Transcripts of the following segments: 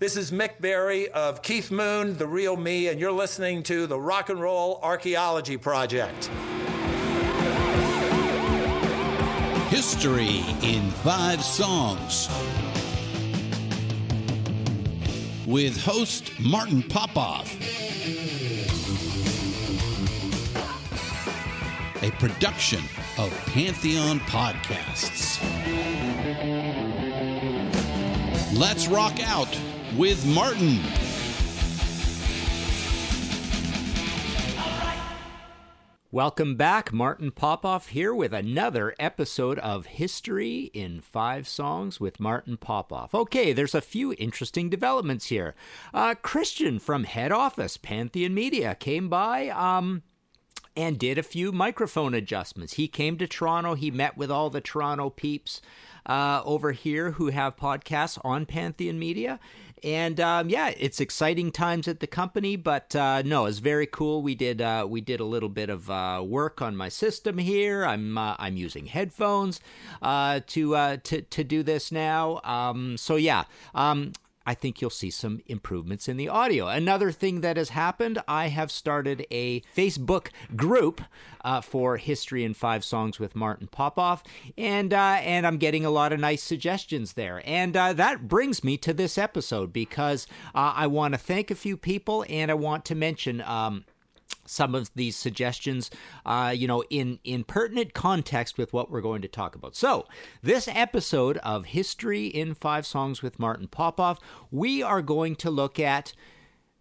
This is Mick Berry of Keith Moon, The Real Me, and you're listening to the Rock and Roll Archaeology Project. History in Five Songs. With host Martin Popoff. A production of Pantheon Podcasts. Let's rock out with Martin. Welcome back. Martin Popoff here with another episode of History in Five Songs with Martin Popoff. Okay, there's a few interesting developments here. Uh, Christian from head office, Pantheon Media, came by. Um, and did a few microphone adjustments. He came to Toronto. He met with all the Toronto peeps uh, over here who have podcasts on Pantheon Media. And um, yeah, it's exciting times at the company, but uh, no, it's very cool. We did uh, we did a little bit of uh, work on my system here. I'm uh, I'm using headphones uh, to uh, to to do this now. Um, so yeah, um, I think you'll see some improvements in the audio. Another thing that has happened, I have started a Facebook group uh, for History in Five Songs with Martin Popoff, and uh, and I'm getting a lot of nice suggestions there. And uh, that brings me to this episode because uh, I want to thank a few people, and I want to mention. Um, some of these suggestions, uh, you know, in in pertinent context with what we're going to talk about. So, this episode of History in Five Songs with Martin Popoff, we are going to look at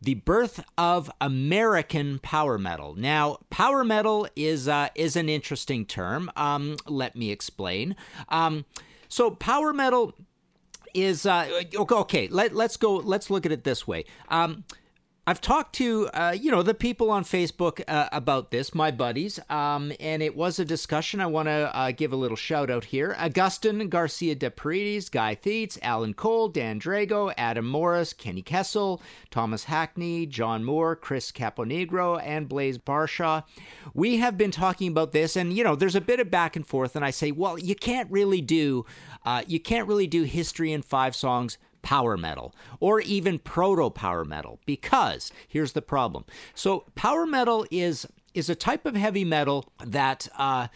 the birth of American power metal. Now, power metal is uh, is an interesting term. Um, let me explain. Um, so, power metal is uh, okay. Let, let's go. Let's look at it this way. Um, I've talked to uh, you know the people on Facebook uh, about this, my buddies, um, and it was a discussion. I want to uh, give a little shout out here: Augustin Garcia de Paredes, Guy Theets, Alan Cole, Dan Drago, Adam Morris, Kenny Kessel, Thomas Hackney, John Moore, Chris Caponegro, and Blaze Barshaw. We have been talking about this, and you know, there's a bit of back and forth, and I say, well, you can't really do, uh, you can't really do history in five songs power metal or even proto power metal because here's the problem. So power metal is is a type of heavy metal that uh,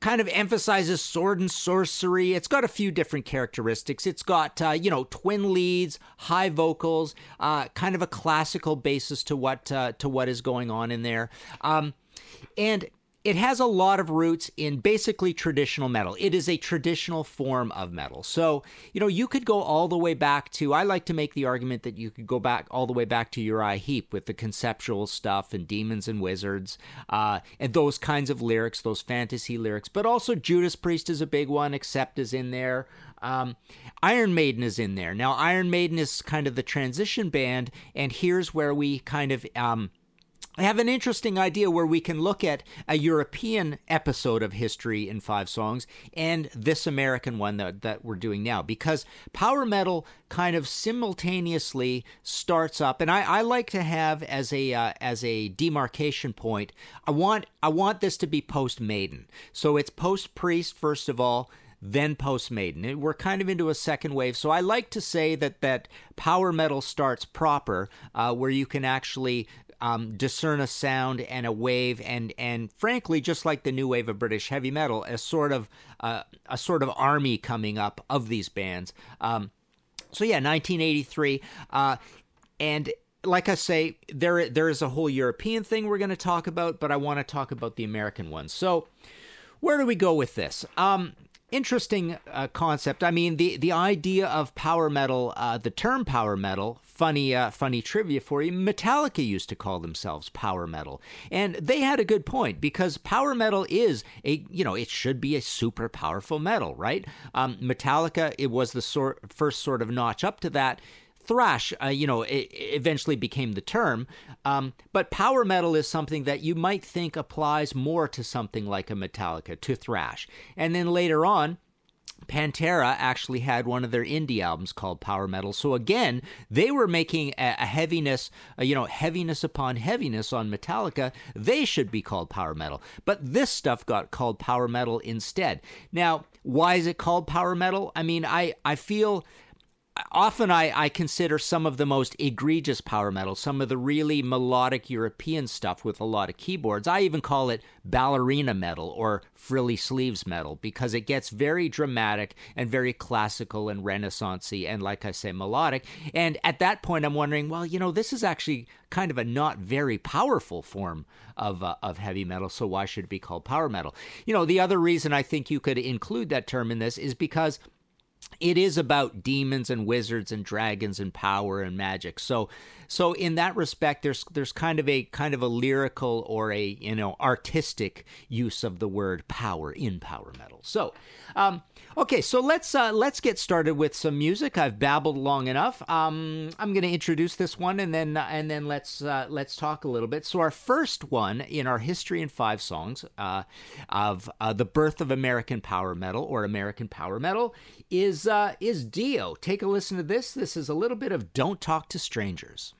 kind of emphasizes sword and sorcery. It's got a few different characteristics. It's got uh, you know twin leads, high vocals, uh, kind of a classical basis to what uh, to what is going on in there. Um, and it has a lot of roots in basically traditional metal. It is a traditional form of metal. So, you know, you could go all the way back to, I like to make the argument that you could go back all the way back to Uriah Heep with the conceptual stuff and Demons and Wizards uh, and those kinds of lyrics, those fantasy lyrics. But also Judas Priest is a big one, Accept is in there. Um, Iron Maiden is in there. Now, Iron Maiden is kind of the transition band, and here's where we kind of. Um, I have an interesting idea where we can look at a European episode of history in five songs and this American one that, that we're doing now because power metal kind of simultaneously starts up. And I, I like to have as a uh, as a demarcation point I want I want this to be post Maiden so it's post Priest first of all then post Maiden. We're kind of into a second wave, so I like to say that that power metal starts proper, uh, where you can actually um, discern a sound and a wave, and and frankly, just like the new wave of British heavy metal, a sort of uh, a sort of army coming up of these bands. Um, so yeah, 1983, uh, and like I say, there there is a whole European thing we're going to talk about, but I want to talk about the American one. So where do we go with this? Um, interesting uh, concept. I mean, the the idea of power metal, uh, the term power metal. Funny, uh, funny trivia for you. Metallica used to call themselves power metal, and they had a good point because power metal is a you know it should be a super powerful metal, right? Um, Metallica, it was the sort first sort of notch up to that thrash, uh, you know, it, eventually became the term. Um, but power metal is something that you might think applies more to something like a Metallica, to thrash. And then later on, Pantera actually had one of their indie albums called Power Metal. So again, they were making a, a heaviness, a, you know, heaviness upon heaviness on Metallica. They should be called Power Metal. But this stuff got called Power Metal instead. Now, why is it called Power Metal? I mean, I, I feel often I, I consider some of the most egregious power metal, some of the really melodic European stuff with a lot of keyboards. I even call it ballerina metal or frilly sleeves metal because it gets very dramatic and very classical and renaissancey and like I say melodic. And at that point I'm wondering, well, you know, this is actually kind of a not very powerful form of uh, of heavy metal, so why should it be called power metal? You know, the other reason I think you could include that term in this is because it is about demons and wizards and dragons and power and magic. So so in that respect there's there's kind of a kind of a lyrical or a you know artistic use of the word power in power metal. So um, Okay, so let's uh, let's get started with some music. I've babbled long enough. Um, I'm going to introduce this one, and then uh, and then let's uh, let's talk a little bit. So our first one in our history in five songs uh, of uh, the birth of American power metal or American power metal is uh, is Dio. Take a listen to this. This is a little bit of "Don't Talk to Strangers."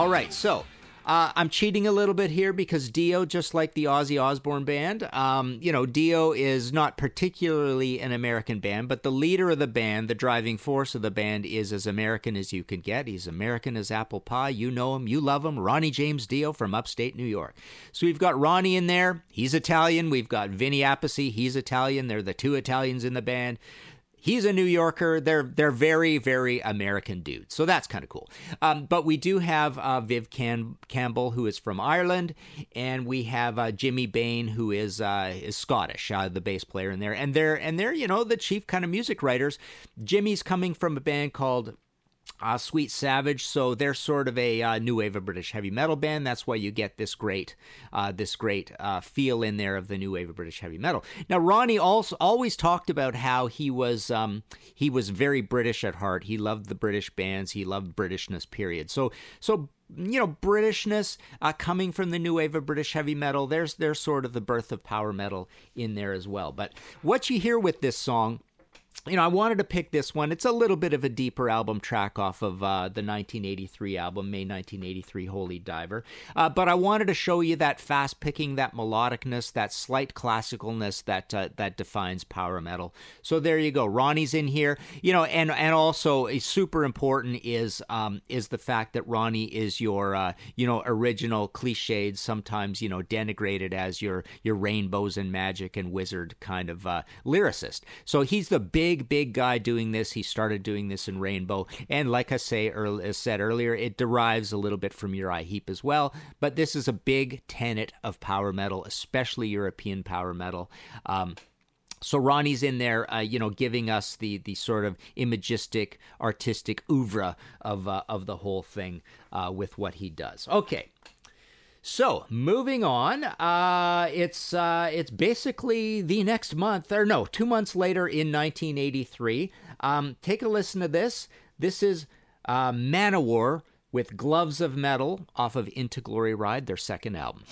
All right, so uh, I'm cheating a little bit here because Dio, just like the Ozzy Osbourne band, um, you know, Dio is not particularly an American band, but the leader of the band, the driving force of the band, is as American as you can get. He's American as apple pie. You know him, you love him. Ronnie James Dio from upstate New York. So we've got Ronnie in there. He's Italian. We've got Vinny Appice. He's Italian. They're the two Italians in the band he's a New Yorker. They're they're very very American dudes, so that's kind of cool. Um, but we do have uh, Viv Cam- Campbell, who is from Ireland, and we have uh, Jimmy Bain, who is uh, is Scottish, uh, the bass player in there, and they're and they're you know the chief kind of music writers. Jimmy's coming from a band called uh, Sweet Savage. So they're sort of a uh, new wave of British heavy metal band. That's why you get this great, uh, this great uh, feel in there of the new wave of British heavy metal. Now Ronnie also always talked about how he was um, he was very British at heart. He loved the British bands. He loved Britishness. Period. So so you know Britishness uh, coming from the new wave of British heavy metal. There's there's sort of the birth of power metal in there as well. But what you hear with this song you know, I wanted to pick this one. It's a little bit of a deeper album track off of uh, the 1983 album, May 1983 Holy Diver. Uh, but I wanted to show you that fast picking, that melodicness, that slight classicalness that uh, that defines power metal. So there you go. Ronnie's in here, you know, and and also a super important is um, is the fact that Ronnie is your uh, you know original cliched, sometimes you know denigrated as your your rainbows and magic and wizard kind of uh, lyricist. So he's the big big, big guy doing this. He started doing this in Rainbow. And like I say, early, said earlier, it derives a little bit from Uriah Heep as well. But this is a big tenet of power metal, especially European power metal. Um, so Ronnie's in there, uh, you know, giving us the the sort of imagistic, artistic oeuvre of uh, of the whole thing uh, with what he does. Okay, so moving on, uh, it's uh, it's basically the next month, or no, two months later in 1983. Um, take a listen to this. This is uh, Manowar with Gloves of Metal off of Into Glory Ride, their second album.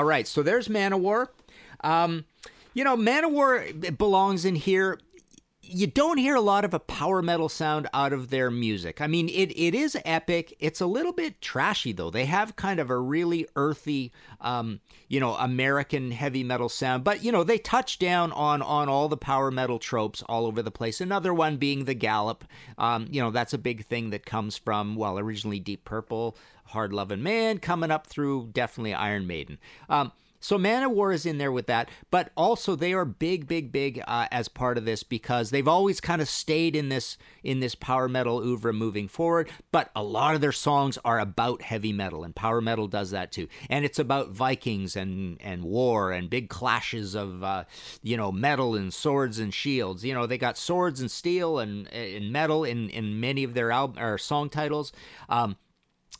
All right, so there's Manowar. Um, you know, Manowar belongs in here you don't hear a lot of a power metal sound out of their music. I mean, it, it is epic. It's a little bit trashy, though. They have kind of a really earthy, um, you know, American heavy metal sound. But, you know, they touch down on, on all the power metal tropes all over the place. Another one being the gallop. Um, you know, that's a big thing that comes from, well, originally Deep Purple, Hard Lovin' Man, coming up through definitely Iron Maiden. Um, so Manowar is in there with that, but also they are big, big, big uh, as part of this because they've always kind of stayed in this in this power metal oeuvre moving forward. But a lot of their songs are about heavy metal, and power metal does that too. And it's about Vikings and and war and big clashes of uh, you know metal and swords and shields. You know they got swords and steel and, and metal in in many of their album or song titles. Um,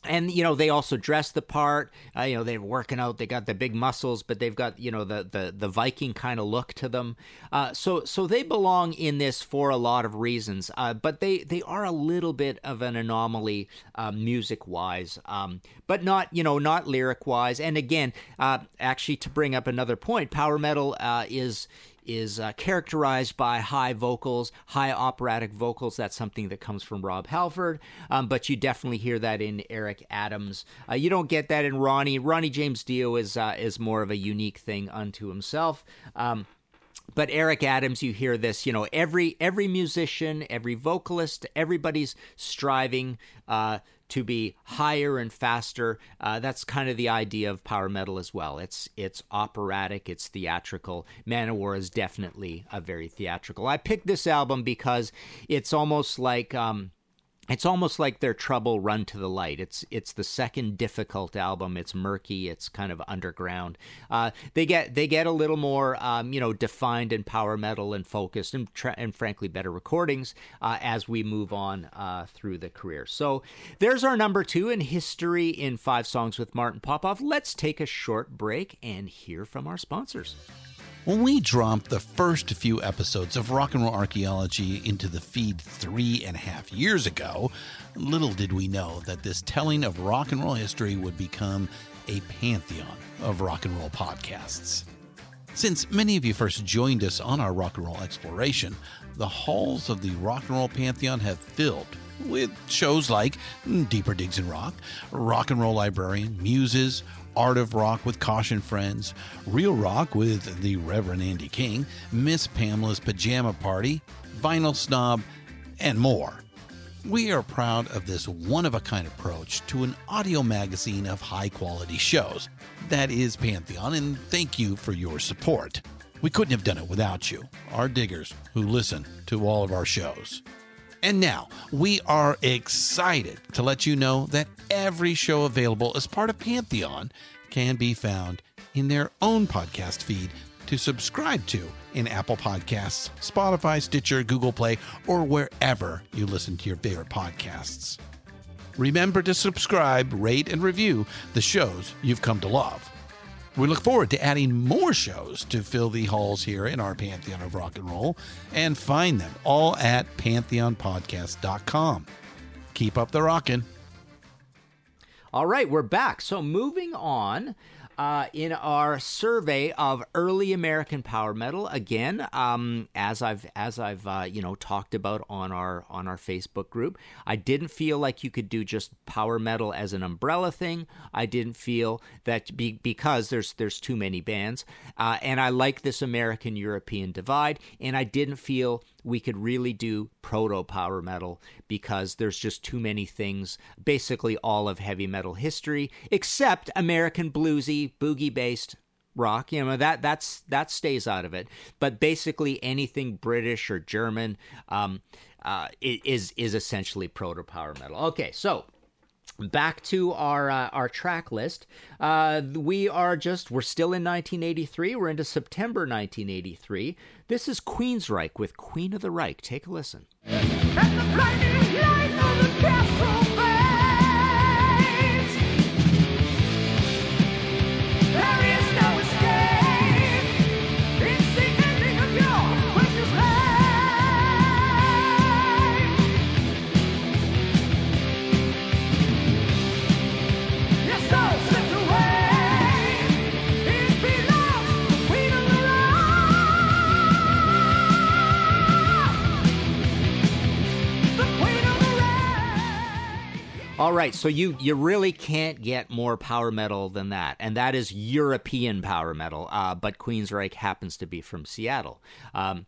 and you know they also dress the part. Uh, you know they're working out. They got the big muscles but they've got you know the the, the viking kind of look to them. Uh, so so they belong in this for a lot of reasons uh, but they they are a little bit of an anomaly uh, music wise um, but not you know not lyric wise and again uh, actually to bring up another point power metal uh, is is uh, characterized by high vocals, high operatic vocals. That's something that comes from Rob Halford, um, but you definitely hear that in Eric Adams. Uh, you don't get that in Ronnie. Ronnie James Dio is uh, is more of a unique thing unto himself. Um, but Eric Adams, you hear this, you know, every every musician, every vocalist, everybody's striving uh, to be higher and faster. Uh, that's kind of the idea of power metal as well. It's it's operatic, it's theatrical. Manowar is definitely a very theatrical. I picked this album because it's almost like. Um, it's almost like their trouble run to the light. It's it's the second difficult album. It's murky. It's kind of underground. Uh, they get they get a little more um, you know defined and power metal and focused and tra- and frankly better recordings uh, as we move on uh, through the career. So there's our number two in history in five songs with Martin Popoff. Let's take a short break and hear from our sponsors. When we dropped the first few episodes of Rock and Roll Archaeology into the feed three and a half years ago, little did we know that this telling of rock and roll history would become a pantheon of rock and roll podcasts. Since many of you first joined us on our rock and roll exploration, the halls of the rock and roll pantheon have filled with shows like Deeper Digs in Rock, Rock and Roll Librarian, Muses, Art of Rock with Caution Friends, Real Rock with the Reverend Andy King, Miss Pamela's Pajama Party, Vinyl Snob, and more. We are proud of this one of a kind approach to an audio magazine of high quality shows. That is Pantheon, and thank you for your support. We couldn't have done it without you, our diggers who listen to all of our shows. And now, we are excited to let you know that every show available as part of Pantheon can be found in their own podcast feed to subscribe to in Apple Podcasts, Spotify, Stitcher, Google Play, or wherever you listen to your favorite podcasts. Remember to subscribe, rate, and review the shows you've come to love. We look forward to adding more shows to fill the halls here in our Pantheon of Rock and Roll and find them all at pantheonpodcast.com. Keep up the rockin'. All right, we're back. So moving on. Uh, in our survey of early American power metal, again, um, as I've as I've uh, you know talked about on our on our Facebook group, I didn't feel like you could do just power metal as an umbrella thing. I didn't feel that be, because there's there's too many bands, uh, and I like this American European divide, and I didn't feel we could really do proto power metal because there's just too many things, basically all of heavy metal history, except American bluesy, boogie based rock. You know, that that's that stays out of it. But basically anything British or German um, uh, is is essentially proto power metal. Okay, so back to our uh, our track list. Uh, we are just we're still in 1983 we're into september 1983 this is queensryche with queen of the reich. Take a listen All right, so you you really can't get more power metal than that, and that is European power metal. Uh, but Queensryche happens to be from Seattle. Um,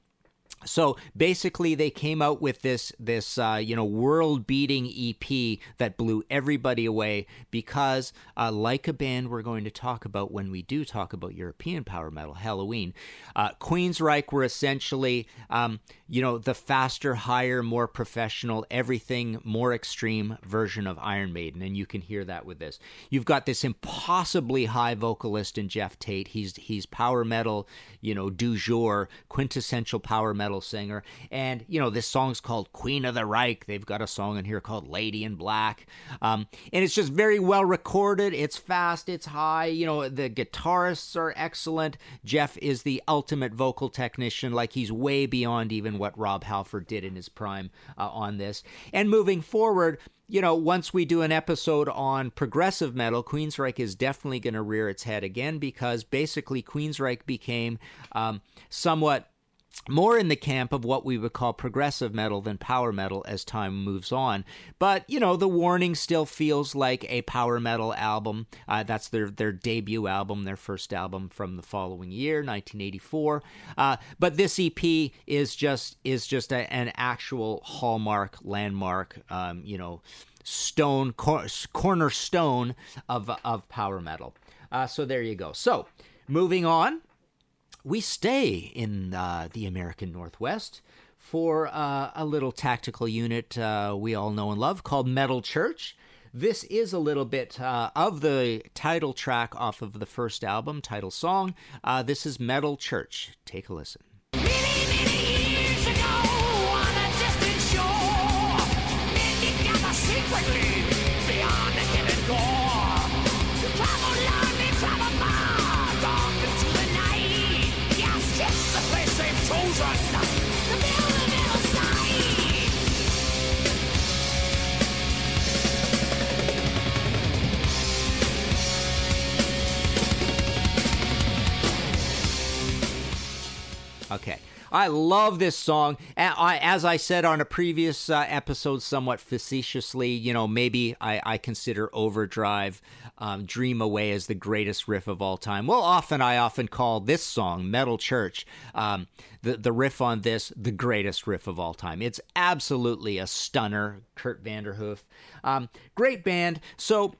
so basically, they came out with this this uh, you know world beating EP that blew everybody away because, uh, like a band we're going to talk about when we do talk about European power metal, Helloween uh, Queensryche were essentially um, you know the faster, higher, more professional, everything more extreme version of Iron Maiden, and you can hear that with this. You've got this impossibly high vocalist in Geoff Tate. He's he's power metal, you know, du jour, quintessential power metal metal singer. And, you know, this song's called Queen of the Reich. They've got a song in here called Lady in Black. Um, and it's just very well recorded. It's fast, it's high. You know, the guitarists are excellent. Geoff is the ultimate vocal technician. Like, he's way beyond even what Rob Halford did in his prime uh, on this. And moving forward, you know, once we do an episode on progressive metal, Queensryche is definitely going to rear its head again because basically Queensryche became um, somewhat more in the camp of what we would call progressive metal than power metal as time moves on. But, you know, The Warning still feels like a power metal album. Uh, that's their, their debut album, their first album from the following year, 1984. Uh, but this EP is just is just a, an actual hallmark, landmark, um, you know, stone cor- cornerstone of, of power metal. Uh, so there you go. So moving on we stay in uh, the American Northwest for uh, a little tactical unit uh, we all know and love called Metal Church. This is a little bit uh, of the title track off of the first album, title song. Uh, this is Metal Church. Take a listen. Okay. I love this song. As I said on a previous uh, episode, somewhat facetiously, you know, maybe I, I consider Overdrive, um, Dream Away as the greatest riff of all time. Well, often I often call this song, Metal Church, um, the, the riff on this, the greatest riff of all time. It's absolutely a stunner, Kurt Vanderhoof. Um, great band. So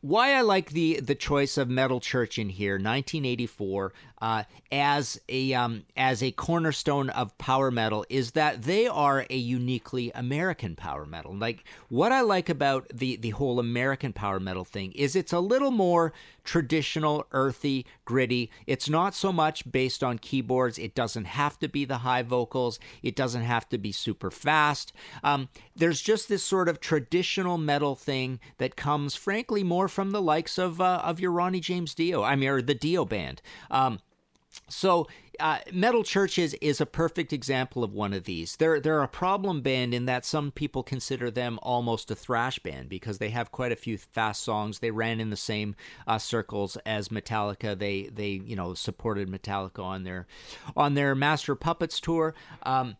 why I like the the choice of Metal Church in here, 1984, uh, as a um, as a cornerstone of power metal, is that they are a uniquely American power metal. Like what I like about the the whole American power metal thing is it's a little more traditional, earthy, gritty. It's not so much based on keyboards. It doesn't have to be the high vocals. It doesn't have to be super fast. Um, there's just this sort of traditional metal thing that comes, frankly, more from the likes of uh, of your Ronnie James Dio. I mean, or the Dio band. Um, so uh, Metal Churches is a perfect example of one of these. They're they're a problem band in that some people consider them almost a thrash band because they have quite a few fast songs. They ran in the same uh, circles as Metallica. They they you know supported Metallica on their on their Master Puppets tour. Um,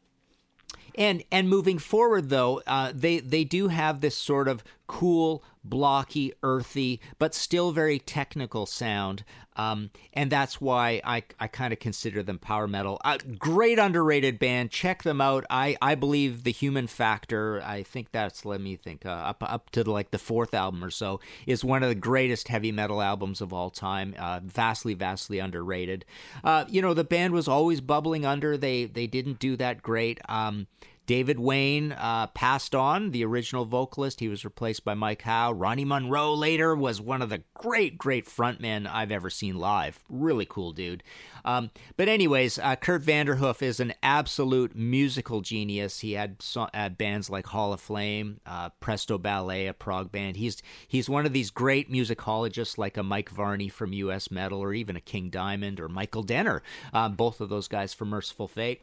and and moving forward though, uh, they they do have this sort of cool, blocky, earthy, but still very technical sound. Um, and that's why I, I kind of consider them power metal. Uh, great underrated band. Check them out. I, I believe the Human Factor. I think that's let me think uh, up up to like the fourth album or so is one of the greatest heavy metal albums of all time. Uh, vastly vastly underrated. Uh, you know the band was always bubbling under. They they didn't do that great. Um, David Wayne uh, passed on, the original vocalist. He was replaced by Mike Howe. Ronny Munroe later was one of the great, great frontmen I've ever seen live. Really cool dude. Um, but, anyways, uh, Kurt Vanderhoof is an absolute musical genius. He had so- uh, bands like Hall Aflame, uh, Presto Ballet, a prog band. He's, he's one of these great musicologists like a Mike Varney from US Metal or even a King Diamond or Michael Denner, uh, both of those guys from Mercyful Fate.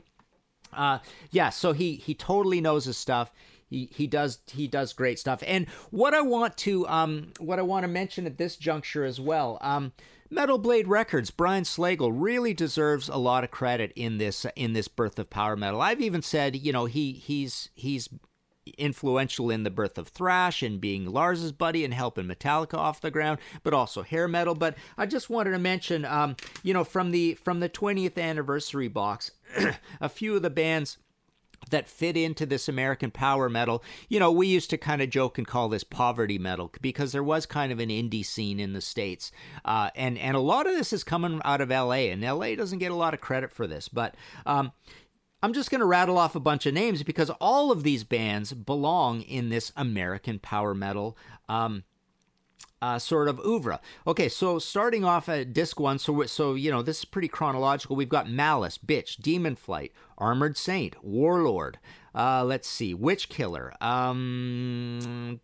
Uh, yeah, so he he totally knows his stuff. He he does he does great stuff. And what I want to um what I want to mention at this juncture as well. Um, Metal Blade Records, Brian Slagel really deserves a lot of credit in this in this birth of power metal. I've even said, you know, he he's he's influential in the birth of thrash and being Lars's buddy and helping Metallica off the ground, but also hair metal. But I just wanted to mention, um, you know, from the from the 20th anniversary box, a few of the bands that fit into this American power metal. You know, we used to kind of joke and call this poverty metal because there was kind of an indie scene in the states, uh, and and a lot of this is coming out of L.A. and L.A. doesn't get a lot of credit for this, but. Um, I'm just going to rattle off a bunch of names because all of these bands belong in this American power metal um, uh, sort of oeuvre. Okay, so starting off at disc one, so so you know this is pretty chronological. We've got Malice, Bitch, Demon Flight, Armored Saint, Warlord. Uh, let's see, Witch Killer. Um,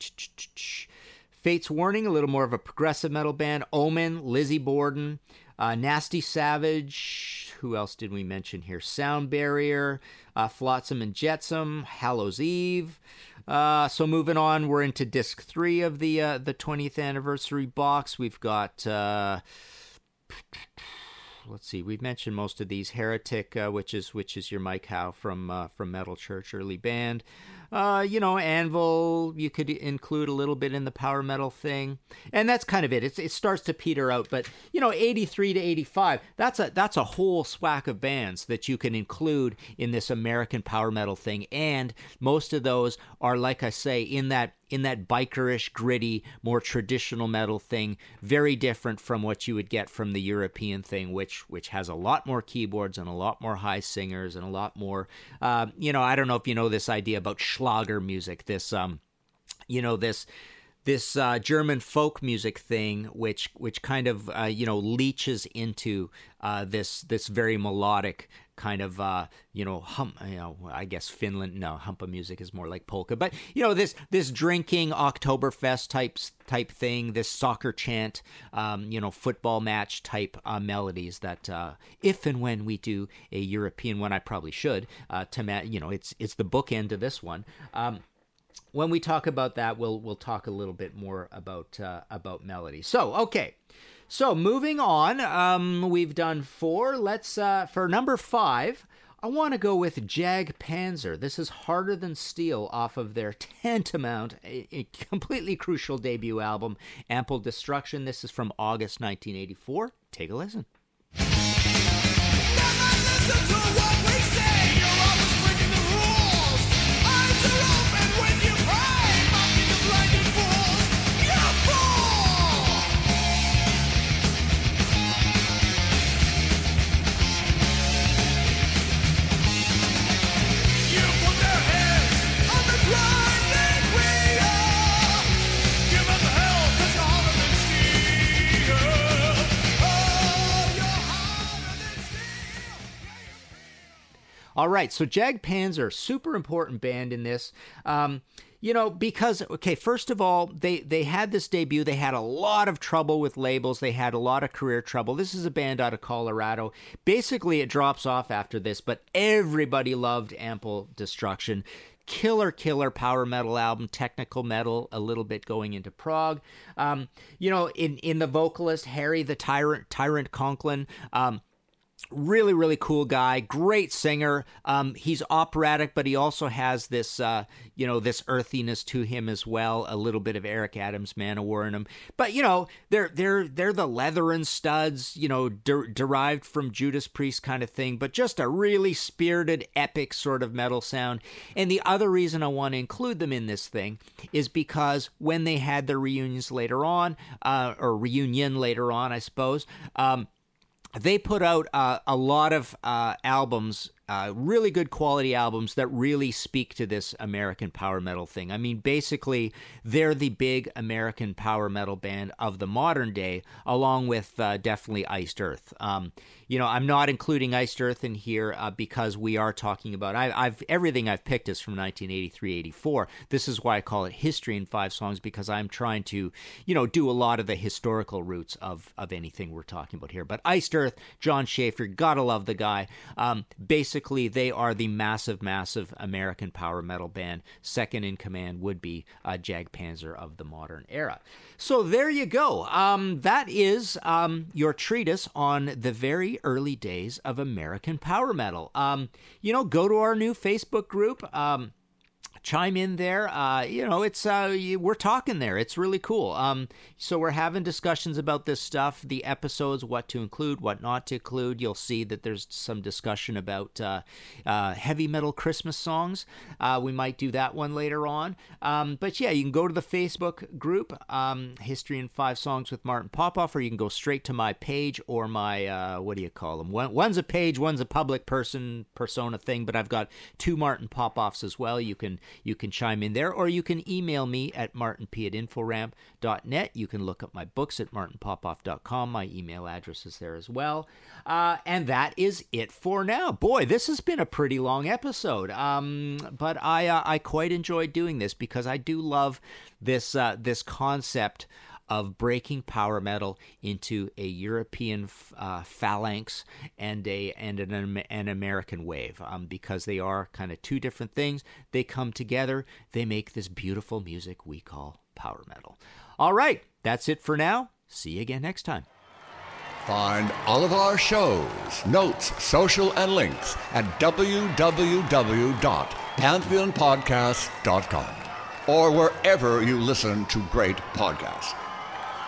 Fate's Warning, a little more of a progressive metal band. Omen, Lizzie Borden, uh, Nasty Savage. Who else did we mention here? Sound Barrier, uh, Flotsam and Jetsam, Hallows Eve. Uh, so moving on, we're into disc three of the uh, the 20th anniversary box. We've got. Uh, let's see. We've mentioned most of these. Heretic, uh, which is which is your Mike Howe from uh, from Metal Church early band. Uh, you know, Anvil, you could include a little bit in the power metal thing, and that's kind of it. It's, it starts to peter out, but you know, 83 to 85, that's a that's a whole swack of bands that you can include in this American power metal thing, and most of those are, like I say, in that in that bikerish, gritty, more traditional metal thing, very different from what you would get from the European thing, which which has a lot more keyboards and a lot more high singers and a lot more. Uh, you know, I don't know if you know this idea about Schlager music. This, um, you know, this this uh, German folk music thing, which which kind of uh, you know leeches into uh, this this very melodic kind of uh, you know hum you know I guess Finland no humppa music is more like polka, but you know this this drinking Oktoberfest types type thing, this soccer chant, um, you know football match type uh, melodies that uh, if and when we do a European one, I probably should Uh, to ma- you know it's it's the bookend of this one. Um, when we talk about that, we'll we'll talk a little bit more about uh, about melody. So okay, so moving on, um, we've done four. Let's uh, for number five. I want to go with Jag Panzer. This is Harder Than Steel off of their tantamount, a, a completely crucial debut album, Ample Destruction. This is from August 1984. Take a listen. All right, so Jag Panzer, super important band in this. Um, you know because okay first of all they they had this debut. They had a lot of trouble with labels. They had a lot of career trouble. This is a band out of colorado. Basically it drops off after this but everybody loved ample destruction. Killer killer power metal album technical metal a little bit going into prog. Um, you know in in the vocalist harry the tyrant tyrant conklin um, really really cool guy great singer. Um, he's operatic but he also has this uh, you know this earthiness to him as well. A little bit of eric adams manowar in him. But you know they're they're they're the leather and studs you know der- derived from judas priest kind of thing but just a really spirited epic sort of metal sound. And the other reason i want to include them in this thing is because when they had their reunions later on uh, or reunion later on i suppose um, they put out uh, a lot of uh, albums uh, really good quality albums that really speak to this American power metal thing. I mean, basically, they're the big American power metal band of the modern day, along with uh, definitely Iced Earth. Um, you know, I'm not including Iced Earth in here uh, because we are talking about. I, have everything I've picked is from 1983, 84. This is why I call it history in five songs because I'm trying to, you know, do a lot of the historical roots of of anything we're talking about here. But Iced Earth, Jon Schaffer, gotta love the guy. Um, basically basically they are the massive, massive American power metal band. Second in command would be uh, Jag Panzer of the modern era. So there you go. Um, that is um, your treatise on the very early days of American power metal. Um, you know, go to our new Facebook group. Um, chime in there. Uh, you know, it's uh, we're talking there. It's really cool. Um, so we're having discussions about this stuff, the episodes, what to include, what not to include. You'll see that there's some discussion about uh, uh heavy metal Christmas songs. Uh, we might do that one later on. Um, but yeah, you can go to the Facebook group, um, History in Five Songs with Martin Popoff, or you can go straight to my page or my uh, what do you call them? One, one's a page, one's a public person persona thing. But I've got two Martin Popoffs as well. You can you can chime in there, or you can email me at martinp at inforamp.net. You can look up my books at martinpopoff.com. My email address is there as well. Uh, and that is it for now. Boy, this has been a pretty long episode. Um, but I uh, I quite enjoyed doing this because I do love this uh, this concept of breaking power metal into a European uh, phalanx and a and an, an American wave um, because they are kind of two different things. They come together. They make this beautiful music we call power metal. All right, that's it for now. See you again next time. Find all of our shows, notes, social, and links at www.pantheonpodcast.com or wherever you listen to great podcasts.